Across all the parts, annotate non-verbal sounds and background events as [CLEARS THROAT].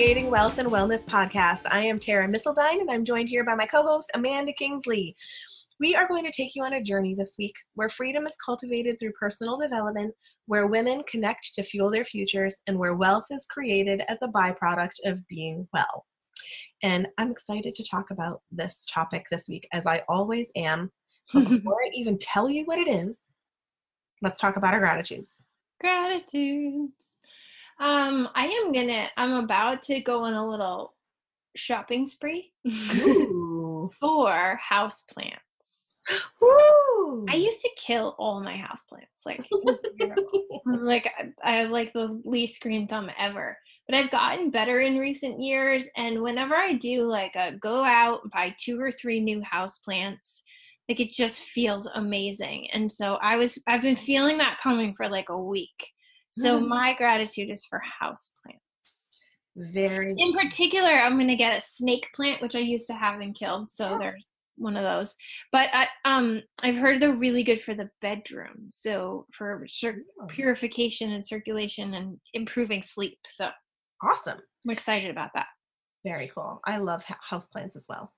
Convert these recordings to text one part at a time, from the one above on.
Creating Wealth and Wellness podcast. I am Tara Missildine, and I'm joined here by my co host, Amanda Kingsley. We are going to take you on a journey this week where freedom is cultivated through personal development, where women connect to fuel their futures, and where wealth is created as a byproduct of being well. And I'm excited to talk about this topic this week, as I always am. [LAUGHS] But before I even tell you what it is, let's talk about our gratitudes. Gratitudes. Um, I am gonna. I'm about to go on a little shopping spree [LAUGHS] for house plants. Woo! I used to kill all my house plants. Like, [LAUGHS] like I have like the least green thumb ever. But I've gotten better in recent years, and whenever I do like a go out buy two or three new house plants, like it just feels amazing. And so I was I've been feeling that coming for like a week. So my gratitude is for house plants. Very. In particular, I'm gonna get a snake plant, which I used to have and killed. So Oh. there's one of those. But I, um, I've heard they're really good for the bedroom. So for cir- Oh. purification and circulation and improving sleep. So Awesome. I'm excited about that. Very cool. I love ha- houseplants as well.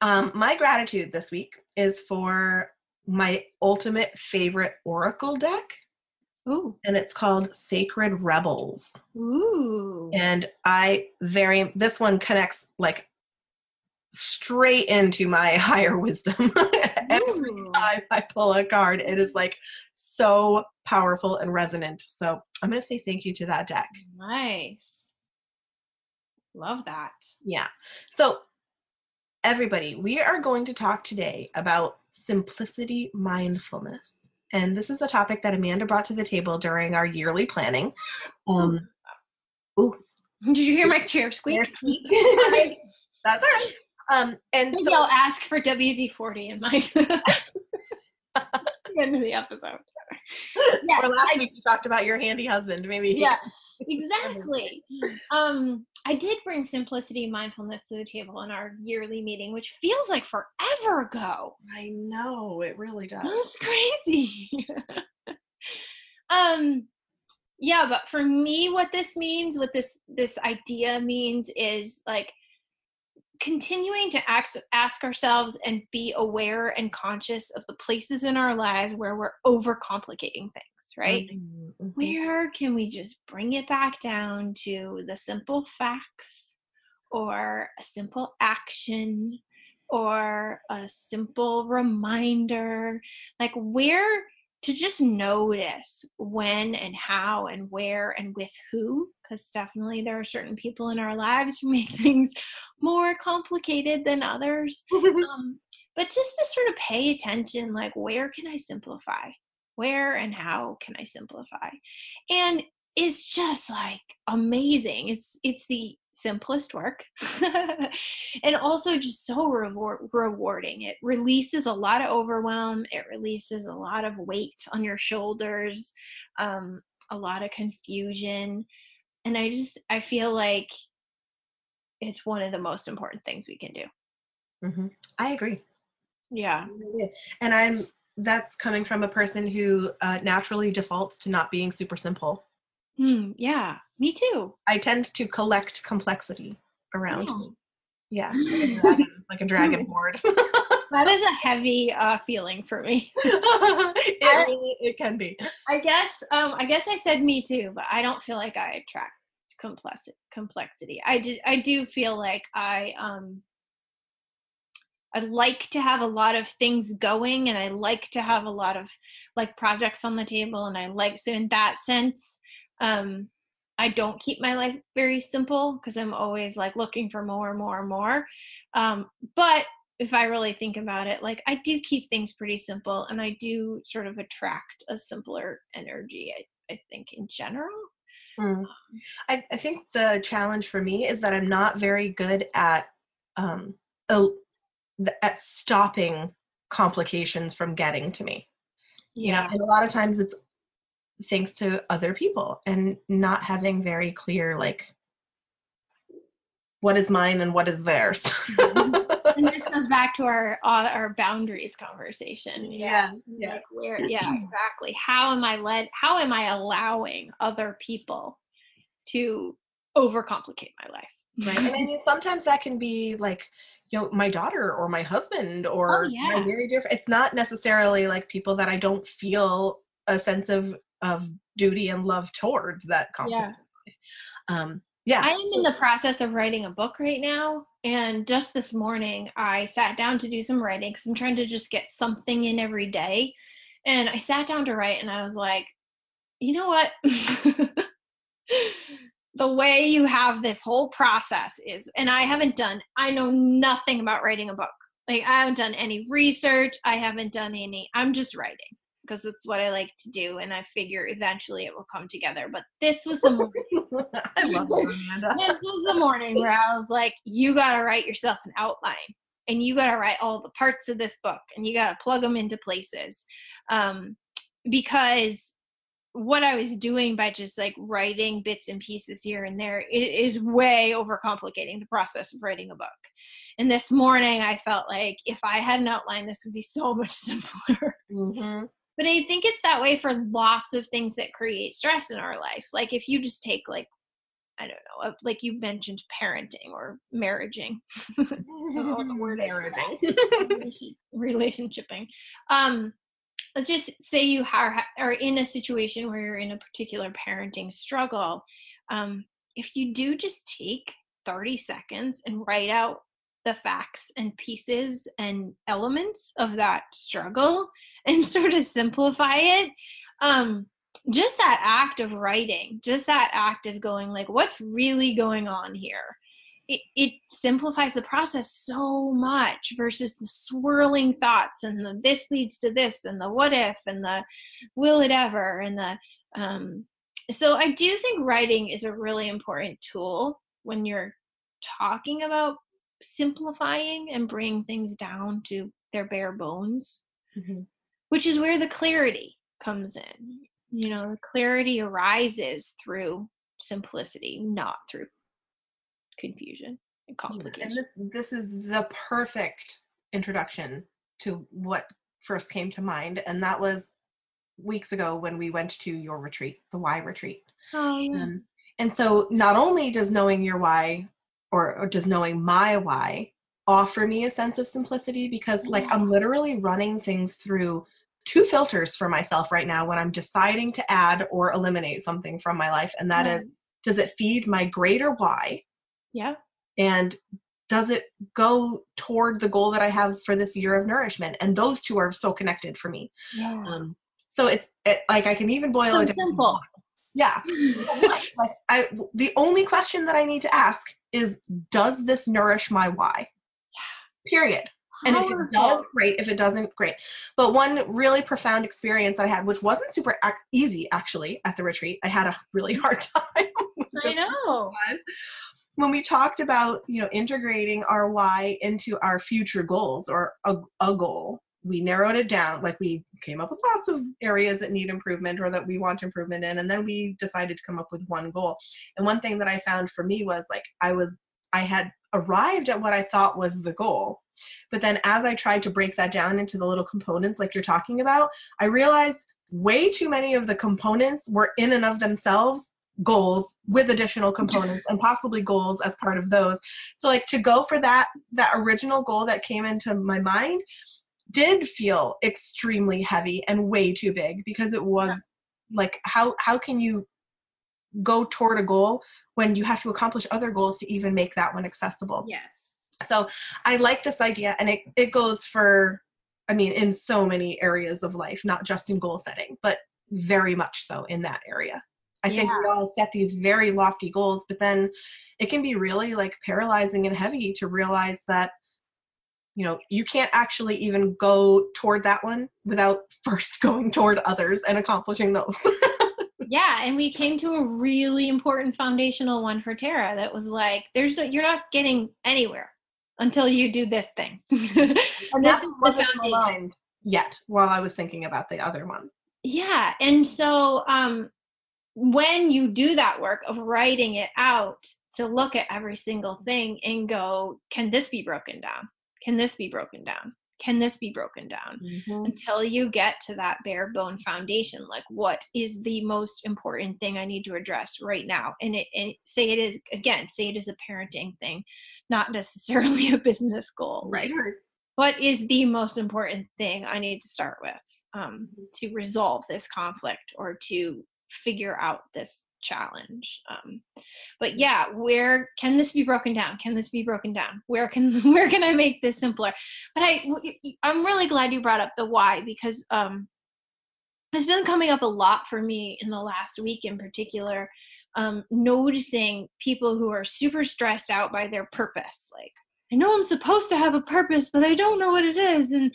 Um, my gratitude this week is for my ultimate favorite oracle deck, Ooh, and it's called Sacred Rebels. ooh. And I very this one connects like straight into my [LAUGHS] higher wisdom. [LAUGHS] Every time I pull a card, it is like so powerful and resonant. So I'm gonna say thank you to that deck. Nice. Love that. Yeah. So, everybody, we are going to talk today about simplicity mindfulness. And this is a topic that Amanda brought to the table during our yearly planning. Um, ooh, [LAUGHS] Did you hear my chair squeak? squeak. [LAUGHS] [LAUGHS] That's all right. Um, and Maybe so, I'll ask for WD 40 in my end of the episode. Yes, or last I- week you talked about your handy husband. Maybe yeah, exactly. Um, I did bring simplicity and mindfulness to the table in our yearly meeting, which feels like forever ago. I know it really does. That's crazy. [LAUGHS] um, yeah, but for me, what this means, what this this idea means, is like continuing to ask ask ourselves and be aware and conscious of the places in our lives where we're overcomplicating things, right? Mhm, mhm. where can we just bring it back down to the simple facts or a simple action or a simple reminder like where to just notice when and how and where and with who because definitely there are certain people in our lives who make [LAUGHS] things more complicated than others [LAUGHS] um, but just to sort of pay attention like where can i simplify where and how can i simplify? And it's just like amazing. It's it's the simplest work. [LAUGHS] And also just so reward, rewarding. It releases a lot of overwhelm. It releases a lot of weight on your shoulders um, a lot of confusion. And i just i feel like it's one of the most important things we can do. Mhm. I agree. Yeah. And I'm that's coming from a person who uh, naturally defaults to not being super simple. Hmm, yeah me too I tend to collect complexity around Yeah. me. Yeah, like a [LAUGHS] dragon, like a dragon board. [LAUGHS] that is a heavy uh, feeling for me [LAUGHS] it really it can be. I guess um I guess I said me too, but I don't feel like I attract complex complexity. I did I do feel like I um I like to have a lot of things going and I like to have a lot of like projects on the table and I like so in that sense um I don't keep my life very simple because I'm always like looking for more and more and more. Um but if I really think about it, like I do keep things pretty simple and I do sort of attract a simpler energy, I, I think, in general. Mm. I, I think the challenge for me is that I'm not very good at um el- at stopping complications from getting to me. You know, and a lot of times it's thanks to other people and not having very clear like what is mine and what is theirs. [LAUGHS] and this goes back to our uh, our boundaries conversation. Yeah, yeah. Like where, yeah, exactly. How am I led? How am I allowing other people to overcomplicate my life. Right. And I mean, sometimes that can be like, you know, my daughter or my husband or Oh, my yeah. very dear. It's not necessarily like people that I don't feel a sense of of duty and love towards that life. Um, yeah. I am in the process of writing a book right now. And just this morning, I sat down to do some writing because I'm trying to just get something in every day. And I sat down to write, and I was like, you know what? [LAUGHS] the way you have this whole process is, and I haven't done, I know nothing about writing a book. Like, I haven't done any research, I haven't done any, I'm just writing because it's what I like to do. And I figure eventually it will come together. But this was the morning [LAUGHS] I love you, Amanda. this was the morning where I was like, you got to write yourself an outline and you got to write all the parts of this book and you got to plug them into places. Um, because what I was doing by just like writing bits and pieces here and there it is way overcomplicating the process of writing a book. And this morning I felt like if I had an outline, this would be so much [LAUGHS] simpler. hmm But I think it's that way for lots of things that create stress in our life. Like if you just take like I don't know, like you mentioned parenting or marriaging, [LAUGHS] the word [LAUGHS] Marriaging. relationshiping. Um let's just say you are, are in a situation where you're in a particular parenting struggle. Um if you do just take 30 seconds and write out the facts and pieces and elements of that struggle and [LAUGHS] sort of simplify it um just that act of writing just that act of going like what's really going on here it, it simplifies the process so much versus the swirling thoughts and the this leads to this and the what if and the will it ever and the um so i do think writing is a really important tool when you're talking about simplifying and bringing things down to their bare bones Mhm. which is where the clarity comes in. You know, the clarity arises through simplicity, not through confusion and complication. And this this is the perfect introduction to what first came to mind, and that was weeks ago when we went to your retreat, the why retreat. oh, yeah. Um, and so not only does knowing your why or, or does knowing my why offer me a sense of simplicity because like I'm literally running things through two filters for myself right now when I'm deciding to add or eliminate something from my life and that is does it feed my greater why yeah. and does it go toward the goal that I have for this year of nourishment and those two are so connected for me Yeah. um, so it's it, like I can even boil So it down to simple. yeah [LAUGHS] like I the only question that I need to ask is does this nourish my why? Yeah. Period. And if it does, great. If it doesn't, great. But one really profound experience I had, which wasn't super ac- easy actually at the retreat, I had a really [LAUGHS] hard time. I know. [LAUGHS] when we talked about you know integrating our why into our future goals or a, a goal we narrowed it down like we came up with lots of areas that need improvement or that we want improvement in and then we decided to come up with one goal. And one thing that i found for me was like i was i had arrived at what i thought was the goal. But then as i tried to break that down into the little components like you're talking about i realized way too many of the components were in and of themselves goals with additional components and possibly goals as part of those. So like to go for that that original goal that came into my mind did feel extremely heavy and way too big because it was like how how can you go toward a goal when you have to accomplish other goals to even make that one accessible? Yes. so i like this idea and it, it goes for i mean in so many areas of life not just in goal setting but very much so in that area i think we all set these very lofty goals but then it can be really like paralyzing and heavy to realize that you know you can't actually even go toward that one without [LAUGHS] first going toward others and accomplishing those [LAUGHS] Yeah, and we came to a really important foundational one for Tara that was like, there's no, you're not getting anywhere until you do this thing. [LAUGHS] and This that wasn't in my foundation. mind yet while i was thinking about the other one Yeah, and so um, when you do that work of writing it out to look at every single thing and go, can this be broken down? Can this be broken down? can this be broken down Mhm. until you get to that bare bone foundation like what is the most important thing i need to address right now and it and say it is again say it is a parenting thing not [LAUGHS] necessarily a business goal Right. like what is the most important thing i need to start with um, to resolve this conflict or to figure out this challenge um, but yeah where can this be broken down? Can this be broken down? Where can [LAUGHS] where can i make this simpler? But i i'm really glad you brought up the why because um it's been coming up a lot for me in the last week in particular um noticing people who are super stressed out by their purpose like i know i'm supposed to have a purpose but i don't know what it is and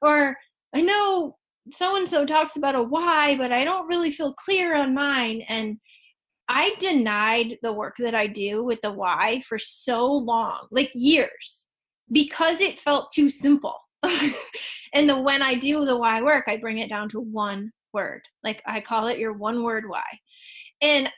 or i know so and so talks about a why but i don't really feel clear on mine and I denied the work that I do with the why for so long, like years, because it felt too simple. [LAUGHS] and the when I do the why work, I bring it down to one word. Like I call it your one word why. And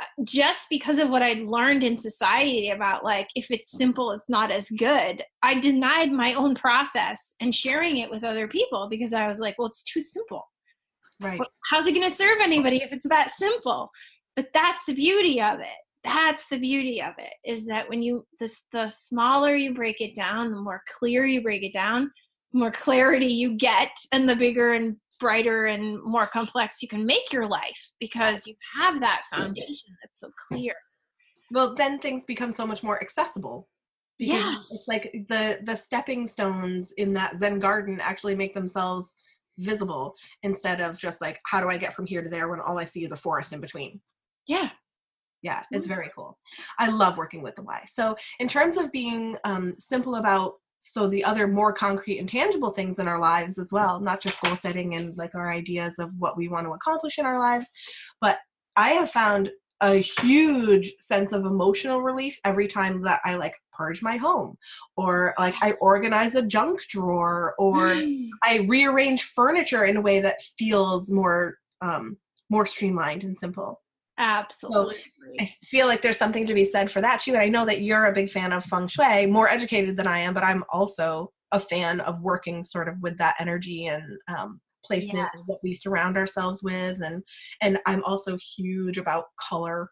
Uh, just because of what I'd learned in society about like if it's simple, it's not as good, I denied my own process and sharing it with other people because I was like, well, it's too simple. Right. Well, how's it going to serve anybody if it's that simple? but that's the beauty of it that's the beauty of it is that when you the, the smaller you break it down the more clear you break it down the more clarity you get and the bigger and brighter and more complex you can make your life because you have that foundation that's so clear. Well then things become so much more accessible because Yes. it's like the the stepping stones in that zen garden actually make themselves visible instead of just like how do i get from here to there when all i see is a forest in between? Yeah. Yeah it's Mhm. very cool. I love working with the why so in terms of being um, simple about so the other more concrete and tangible things in our lives as well not just goal setting and like our ideas of what we want to accomplish in our lives but i have found a huge sense of emotional relief every time that i like purge my home or like i organize a junk drawer or [GASPS] i rearrange furniture in a way that feels more um more streamlined and simple absolutely I feel like there's something to be said for that too. And I know that you're a big fan of feng shui, more educated than I am, but I'm also a fan of working sort of with that energy and um, placement of what we surround ourselves with. And and I'm also huge about color.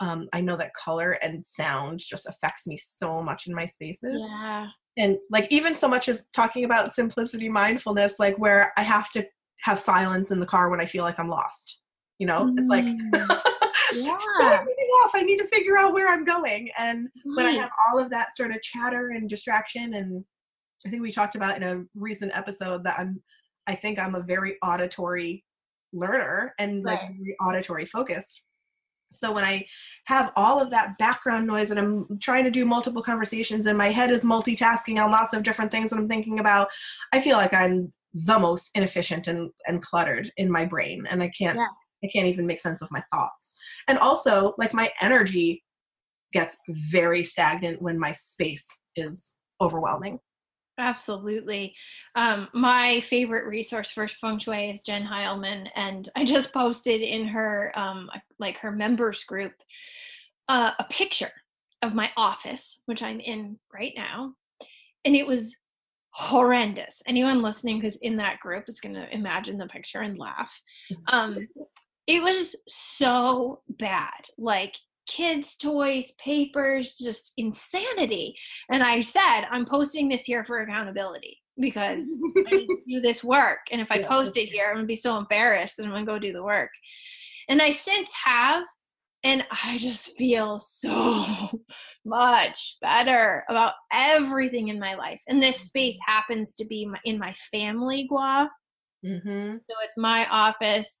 Um, I know that color and sound just affects me so much in my spaces. yeah And like even so much as talking about simplicity mindfulness, like where I have to have silence in the car when I feel like I'm lost. You know, it's like Mm. Yeah off. I need to figure out where I'm going. And when I have all of that sort of chatter and distraction, and I think we talked about in a recent episode that I'm, I think I'm a very auditory learner and like very auditory focused. So when I have all of that background noise and I'm trying to do multiple conversations and my head is multitasking on lots of different things that I'm thinking about, I feel like I'm the most inefficient and, and cluttered in my brain and I can't Yeah. I can't even make sense of my thoughts. And also like my energy gets very stagnant when my space is overwhelming. Absolutely. Um, my favorite resource for feng shui is Jen Heilman, and I just posted in her um, like her members group uh, a picture of my office, which I'm in right now, and it was horrendous. Anyone listening who's in that group is going to imagine the picture and laugh. Um, it was so bad, like kids' toys, papers, just insanity. And I said, I'm posting this here for accountability because I need to do this work. And if I Yeah, post it here, I'm gonna be so embarrassed that I'm gonna go do the work. And I since have, and I just feel so [LAUGHS] much better about everything in my life. And this space happens to be my, in my family gua. mm-hmm. So it's my office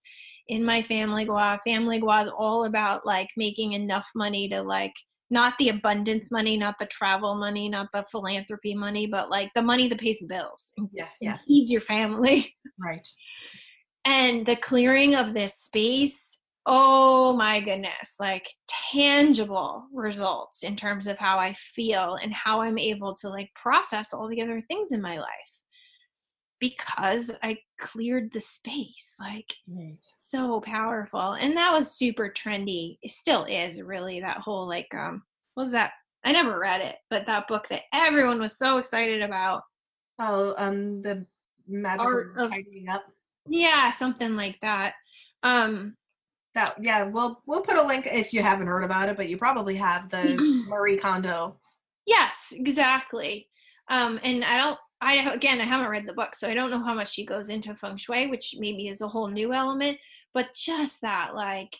in my family gua. Family gua is all about like making enough money to like not the abundance money, not the travel money, not the philanthropy money, but like the money that pays the bills Yeah, yeah, feeds your family. right. And the clearing of this space, oh my goodness, like tangible results in terms of how I feel and how I'm able to like process all the other things in my life because I cleared the space. Like Right. so powerful. And that was super trendy. It still is really that whole like um what was that? I never read it, but that book that everyone was so excited about. Oh, um, the magical Art of- tidying up. Yeah, something like that. Um, That yeah, we'll we'll put a link if you haven't heard about it, but you probably have the [CLEARS THROAT] Marie Kondo. yes, exactly. Um, and I don't. I again, I haven't read the book, so I don't know how much she goes into feng shui, which maybe is a whole new element. But just that, like,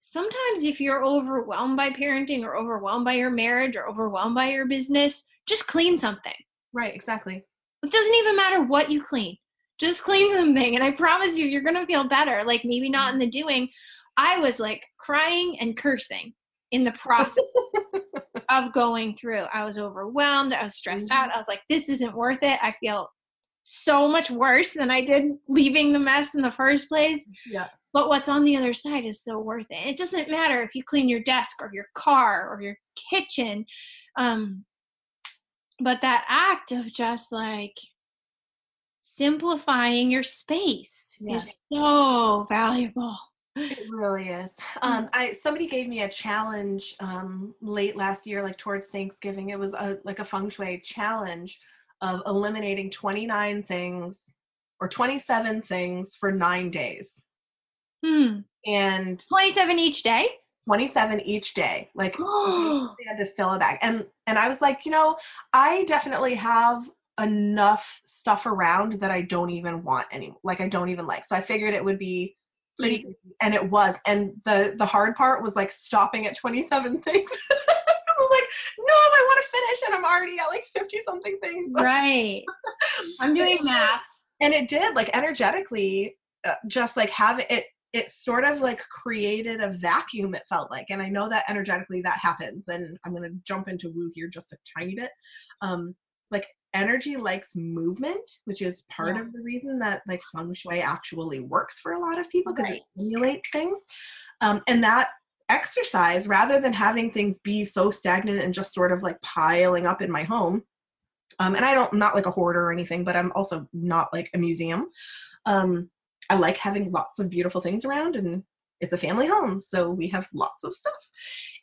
sometimes if you're overwhelmed by parenting or overwhelmed by your marriage or overwhelmed by your business, just clean something. Right, exactly. It doesn't even matter what you clean. Just clean something, and I promise you, you're gonna feel better. Like maybe not in the doing. I was like crying and cursing in the process [LAUGHS] of going through. I was overwhelmed. I was stressed out. I was like, this isn't worth it. I feel so much worse than I did leaving the mess in the first place. Yeah. But what's on the other side is so worth it. It doesn't matter if you clean your desk or your car or your kitchen. Um, but that act of just like simplifying your space is so valuable. It really is. Um, I somebody gave me a challenge um, late last year, like towards Thanksgiving. It was a like a feng shui challenge of eliminating 29 things or 27 things for nine days, Hmm. and 27 each day? 27 each day. Like [GASPS] they had to fill it back, and and I was like, you know, I definitely have enough stuff around that I don't even want anymore. Like I don't even like. So I figured it would be and it was and the the hard part was like stopping at 27 [LAUGHS] things. I'm like no i want to finish and i'm already at like 50 something things. [LAUGHS] Right. I'm doing math. and it did like energetically uh, just like have it it sort of like created a vacuum it felt like. And i know that energetically that happens and i'm going to jump into woo here just a tiny bit. Um energy likes movement which is part Yeah. of the reason that like feng shui actually works for a lot of people because Right. it stimulates things um and that exercise rather than having things be so stagnant and just sort of like piling up in my home um, and I don't I'm not like a hoarder or anything, but I'm also not like a museum. Um, I like having lots of beautiful things around, and it's a family home, so we have lots of stuff.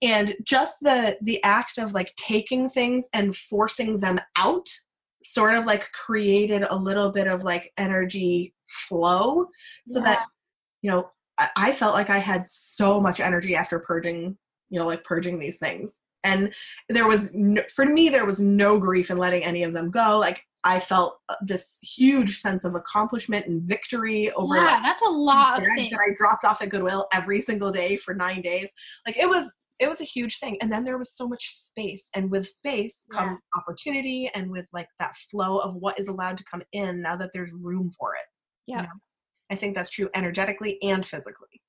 And just the the act of like taking things and forcing them out, sort of like created a little bit of like energy flow, so that you know I, I felt like I had so much energy after purging, you know, like purging these things. And there was, no, for me, there was no grief in letting any of them go. Like I felt uh, this huge sense of accomplishment and victory over yeah, like, that's a lot of things. that I dropped off at Goodwill every single day for nine days. Like it was, it was a huge thing. And then there was so much space, and with space Yeah. comes opportunity, and with like that flow of what is allowed to come in now that there's room for it. Yeah. know? I think that's true energetically and physically.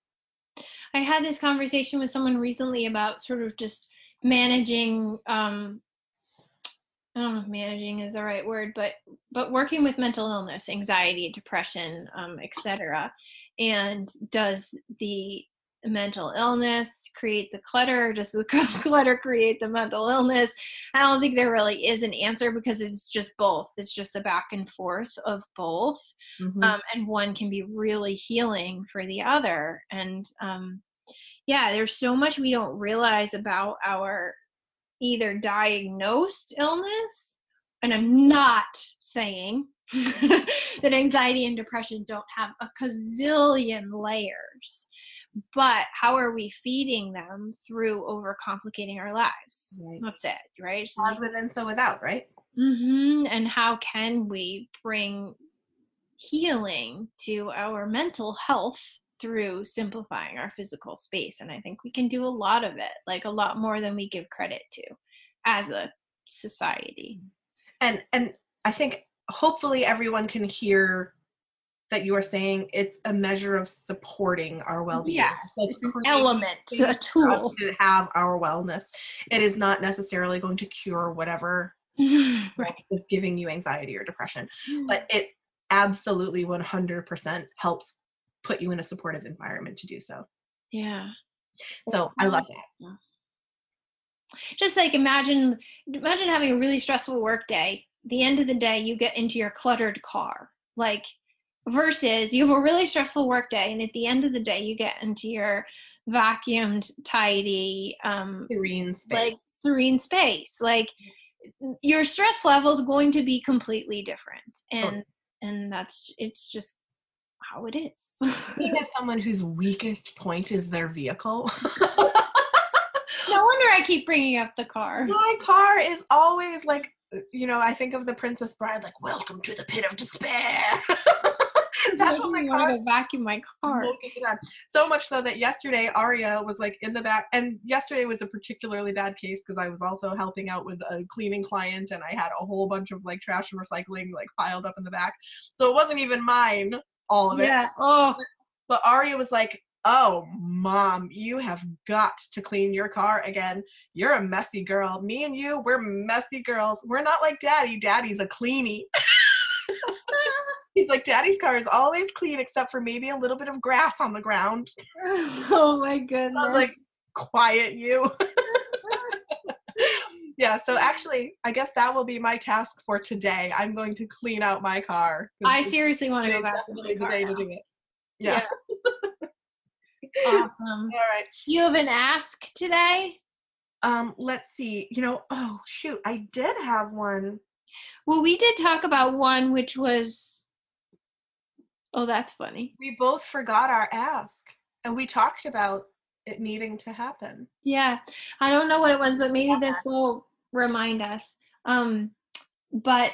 I had this conversation with someone recently about sort of just managing um I don't know if managing is the right word, but but working with mental illness, anxiety, depression, um, etc. And does the mental illness create the clutter? Does the [LAUGHS] clutter create the mental illness? I don't think there really is an answer because it's just both. It's just a back and forth of both Mhm. um, and one can be really healing for the other and um, yeah there's so much we don't realize about our either diagnosed illness and i'm not saying [LAUGHS] that anxiety and depression don't have a gazillion layers but how are we feeding them through overcomplicating our lives Right. that's it right so As within, so without, right? Mm-hmm. And how can we bring healing to our mental health through simplifying our physical space? And I think we can do a lot of it, like a lot more than we give credit to as a society. and and i think hopefully everyone can hear that you are saying it's a measure of supporting our well-being. Yes, Like it's an element, a tool. to have our wellness. It is not necessarily going to cure whatever [LAUGHS] right. is giving you anxiety or depression hmm. but it absolutely 100% helps put you in a supportive environment to do so. Yeah. so i love that. just like imagine imagine having a really stressful work day. The end of the day you get into your cluttered car. Like versus you have a really stressful work day and at the end of the day you get into your vacuumed tidy um serene space. like serene space. Like your stress level is going to be completely different Oh. and and that's it's just how it is. Being as someone whose weakest point is their vehicle. [LAUGHS] no wonder i keep bringing up the car. My car is always like you know i think of the princess bride like welcome to the pit of despair [LAUGHS] that's what oh my car to go vacuum my car smoking it up. so much so that yesterday aria was like in the back and yesterday was a particularly bad case because i was also helping out with a cleaning client and i had a whole bunch of like trash and recycling like piled up in the back. So it wasn't even mine all of it. Yeah oh. But aria was like oh mom you have got to clean your car again. You're a messy girl. Me and you we're messy girls. We're not like daddy. Daddy's a cleanie [LAUGHS] he's like daddy's car is always clean except for maybe a little bit of grass on the ground [LAUGHS] oh my goodness I was like, quiet you. [LAUGHS] yeah, so actually, I guess that will be my task for today. I'm going to clean out my car. i seriously want to go back to my the day to do it. Yeah. [LAUGHS] awesome All right. you have an ask today Um, let's see. You know, oh shoot, I did have one. well we did talk about one which was oh that's funny We both forgot our ask, and we talked about it needing to happen. Yeah, I don't know what it was, but maybe this will remind us. Um, but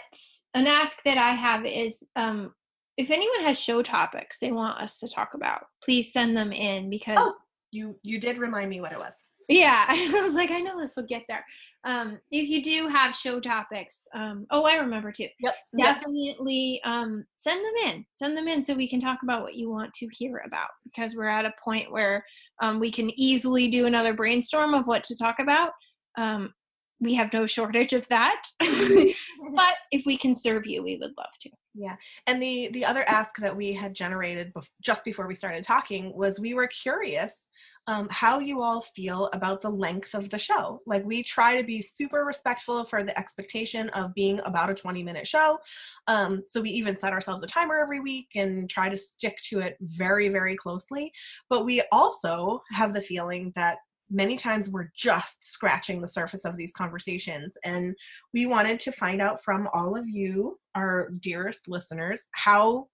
an ask that I have is um, if anyone has show topics they want us to talk about, please send them in because Oh. You you did remind me what it was. yeah, [LAUGHS] I was like, I know this will get there. Um, if you do have show topics, um, oh, I remember too. Yep. Yep. Definitely um, send them in. Send them in so we can talk about what you want to hear about because we're at a point where um, we can easily do another brainstorm of what to talk about. Um, we have no [LAUGHS] shortage of that. [LAUGHS] but if we can serve you, we would love to. Yeah, and the the other ask that we had generated bef- just before we started talking was we were curious um, how you all feel about the length of the show. Like we try to be super respectful for the expectation of being about a 20 minute show. Um, so we even set ourselves a timer every week and try to stick to it very very closely. But we also have the feeling that many times we're just scratching the surface of these conversations and we wanted to find out from all of you our dearest listeners how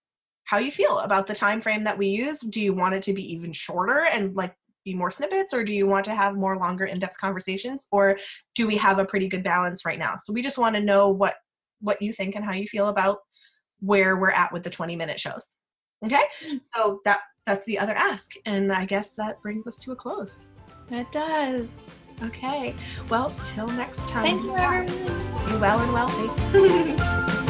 how you feel about the time frame that we use do you want it to be even shorter and like be more snippets or do you want to have more longer in-depth conversations or do we have a pretty good balance right now? So we just want to know what what you think and how you feel about where we're at with the 20 minute shows. Okay? Hmm. So that that's the other ask and i guess that brings us to a close. It does. okay. Well till next time. Thank you, everyone. be well and wealthy [LAUGHS]